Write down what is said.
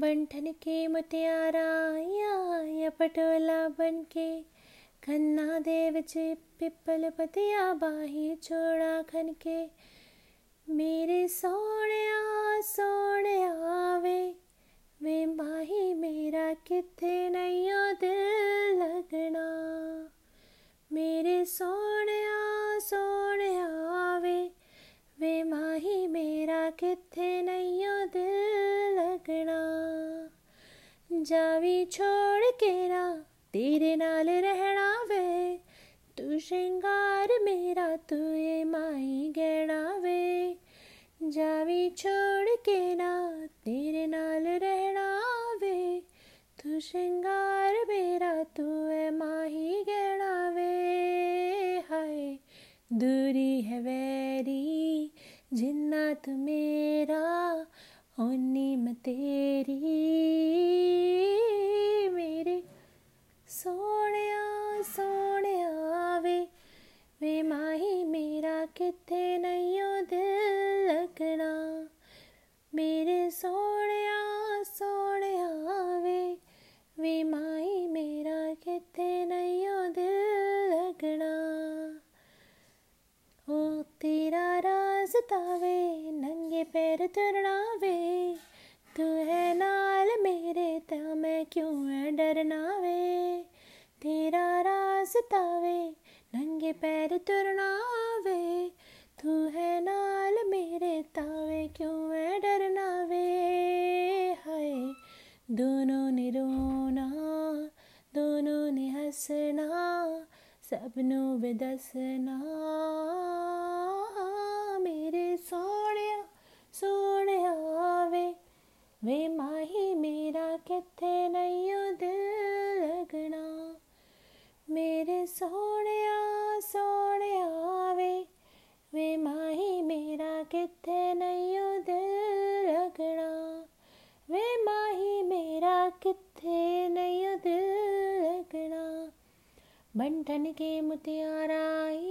बंठन के मुतियारा या, या पटोला बन के खन्ना दे विच पिपल पतिया बाही छोड़ा खन के मेरे सोने सोने वे वे माही मेरा किथे नहीं दिल लगना। मेरे सोने सोने वे वे माही मेरा किथे जावी छोड़ के ना, तेरे नाल रहना वे। तू श्रृंगार मेरा, तू ये माई गहना वे। जावी छोड़ के ना, तेरे नाल रहना वे। तू श्रृंगार मेरा, तू है माही गहना वे। हाय, दूरी है वैरी जिन्ना तू मेरा। राज तावे नंगे पैर तुरना वे तू है नाल मेरे, ता मैं क्यों है डरना वे तेरा रास्ता वे नंगे पैर तुरना वे तू है नाल मेरे तावे क्यों है डरना वे हाय, दोनों ने रोना, दोनों ने हंसना, सबनों बेदसना किथे नहीं दिल लगना। मेरे सोने सोने वे वे माही मेरा किथे नहीं दिल लगना। वे माही मेरा किथे नहीं दिल लगना। बंटन के मुतियारा